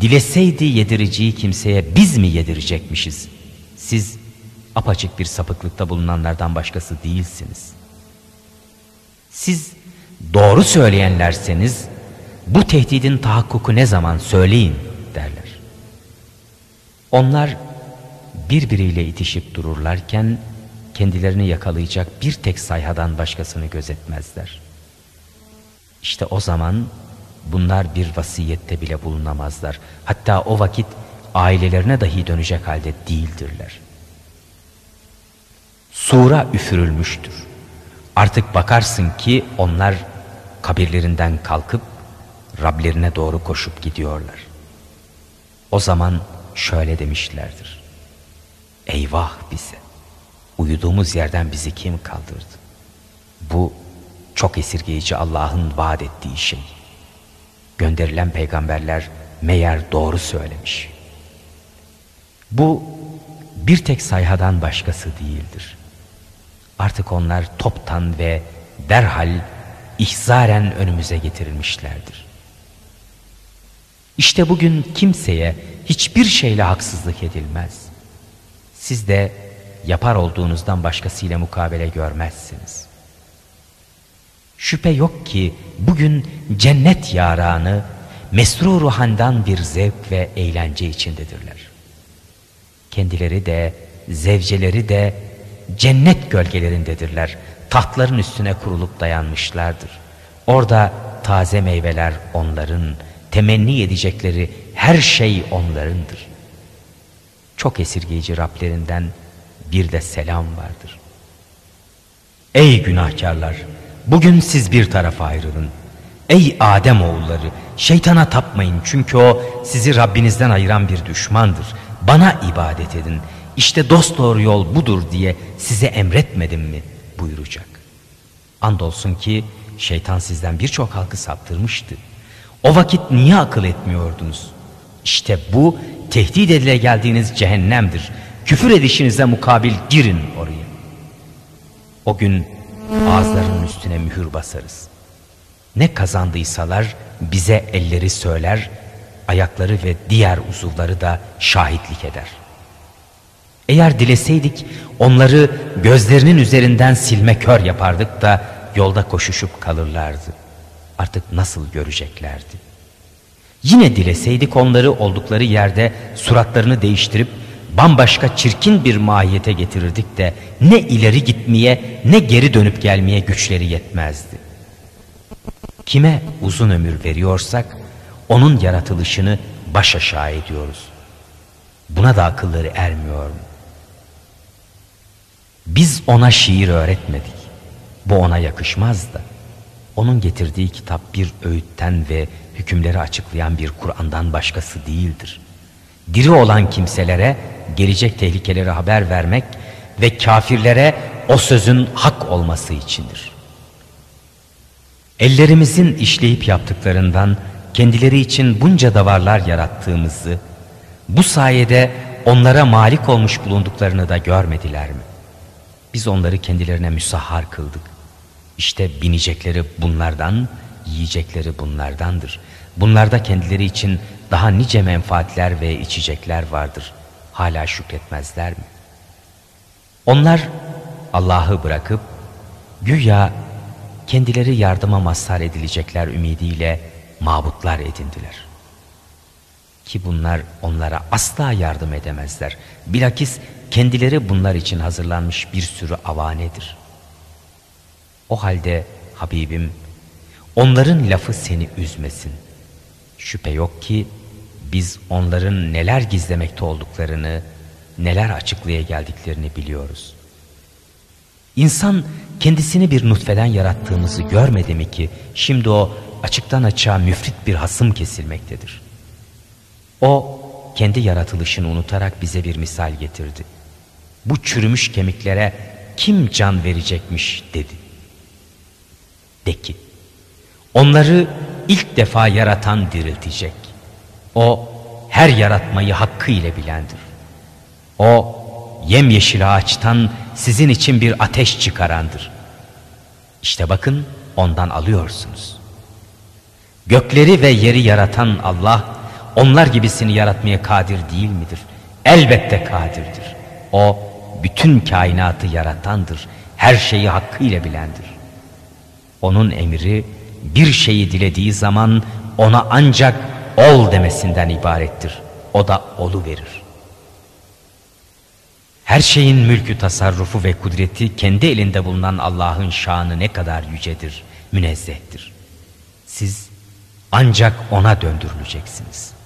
dileseydi yedireceği kimseye biz mi yedirecekmişiz? Siz apaçık bir sapıklıkta bulunanlardan başkası değilsiniz. Siz doğru söyleyenlerseniz bu tehdidin tahakkuku ne zaman söyleyin derler. Onlar birbiriyle itişip dururlarken kendilerini yakalayacak bir tek sayhadan başkasını gözetmezler. İşte o zaman bunlar bir vasiyette bile bulunamazlar. Hatta o vakit ailelerine dahi dönecek halde değildirler. Sura üfürülmüştür. Artık bakarsın ki onlar kabirlerinden kalkıp Rablerine doğru koşup gidiyorlar. O zaman şöyle demişlerdir. Eyvah bize! Uyuduğumuz yerden bizi kim kaldırdı? Bu çok esirgeyici Allah'ın vaat ettiği şey. Gönderilen peygamberler meğer doğru söylemiş. Bu bir tek sayhadan başkası değildir. Artık onlar toptan ve derhal ihzaren önümüze getirilmişlerdir. İşte bugün kimseye hiçbir şeyle haksızlık edilmez. Siz de yapar olduğunuzdan başkasıyla mukabele görmezsiniz. Şüphe yok ki bugün cennet yaranı mesrur ruhandan bir zevk ve eğlence içindedirler. Kendileri de, zevceleri de cennet gölgelerindedirler. Tahtların üstüne kurulup dayanmışlardır. Orada taze meyveler onların, temenni edecekleri her şey onlarındır. Çok esirgeyici Rablerinden bir de selam vardır. Ey günahkarlar! Bugün siz bir tarafa ayrılın. Ey Adem oğulları, şeytana tapmayın çünkü o sizi Rabbinizden ayıran bir düşmandır. Bana ibadet edin. İşte dost doğru yol budur diye size emretmedim mi buyuracak. Andolsun ki şeytan sizden birçok halkı saptırmıştı. O vakit niye akıl etmiyordunuz? İşte bu tehdit edile geldiğiniz cehennemdir. Küfür edişinize mukabil girin oraya. O gün ağızlarının üstüne mühür basarız. Ne kazandıysalar bize elleri söyler, ayakları ve diğer uzuvları da şahitlik eder. Eğer dileseydik onları gözlerinin üzerinden silme kör yapardık da yolda koşuşup kalırlardı. Artık nasıl göreceklerdi? Yine dileseydik onları oldukları yerde suratlarını değiştirip bambaşka çirkin bir mahiyete getirirdik de ne ileri gitmeye ne geri dönüp gelmeye güçleri yetmezdi. Kime uzun ömür veriyorsak onun yaratılışını baş aşağı ediyoruz. Buna da akılları ermiyor mu? Biz ona şiir öğretmedik. Bu ona yakışmaz da. Onun getirdiği kitap bir öğütten ve hükümleri açıklayan bir Kur'an'dan başkası değildir. Diri olan kimselere gelecek tehlikeleri haber vermek ve kafirlere o sözün hak olması içindir. Ellerimizin işleyip yaptıklarından kendileri için bunca davarlar yarattığımızı, bu sayede onlara malik olmuş bulunduklarını da görmediler mi? Biz onları kendilerine müsahhar kıldık. İşte binecekleri bunlardan, yiyecekleri bunlardandır. Bunlarda kendileri için daha nice menfaatler ve içecekler vardır. Hala şükretmezler mi? Onlar Allah'ı bırakıp güya kendileri yardıma mazhar edilecekler ümidiyle mabutlar edindiler. Ki bunlar onlara asla yardım edemezler. Bilakis kendileri bunlar için hazırlanmış bir sürü avanedir. O halde Habibim onların lafı seni üzmesin. Şüphe yok ki biz onların neler gizlemekte olduklarını, neler açıklaya geldiklerini biliyoruz. İnsan kendisini bir nutfeden yarattığımızı görmedi mi ki şimdi o açıktan açığa müfrit bir hasım kesilmektedir. O kendi yaratılışını unutarak bize bir misal getirdi. Bu çürümüş kemiklere kim can verecekmiş dedi. De ki onları ilk defa yaratan diriltecek. O her yaratmayı hakkı ile bilendir. O yemyeşil ağaçtan sizin için bir ateş çıkarandır. İşte bakın ondan alıyorsunuz. Gökleri ve yeri yaratan Allah onlar gibisini yaratmaya kadir değil midir? Elbette kadirdir. O bütün kainatı yaratandır. Her şeyi hakkıyla bilendir. Onun emri bir şeyi dilediği zaman ona ancak ol demesinden ibarettir. O da olu verir. Her şeyin mülkü tasarrufu ve kudreti kendi elinde bulunan Allah'ın şanı ne kadar yücedir, münezzehtir. Siz ancak ona döndürüleceksiniz.''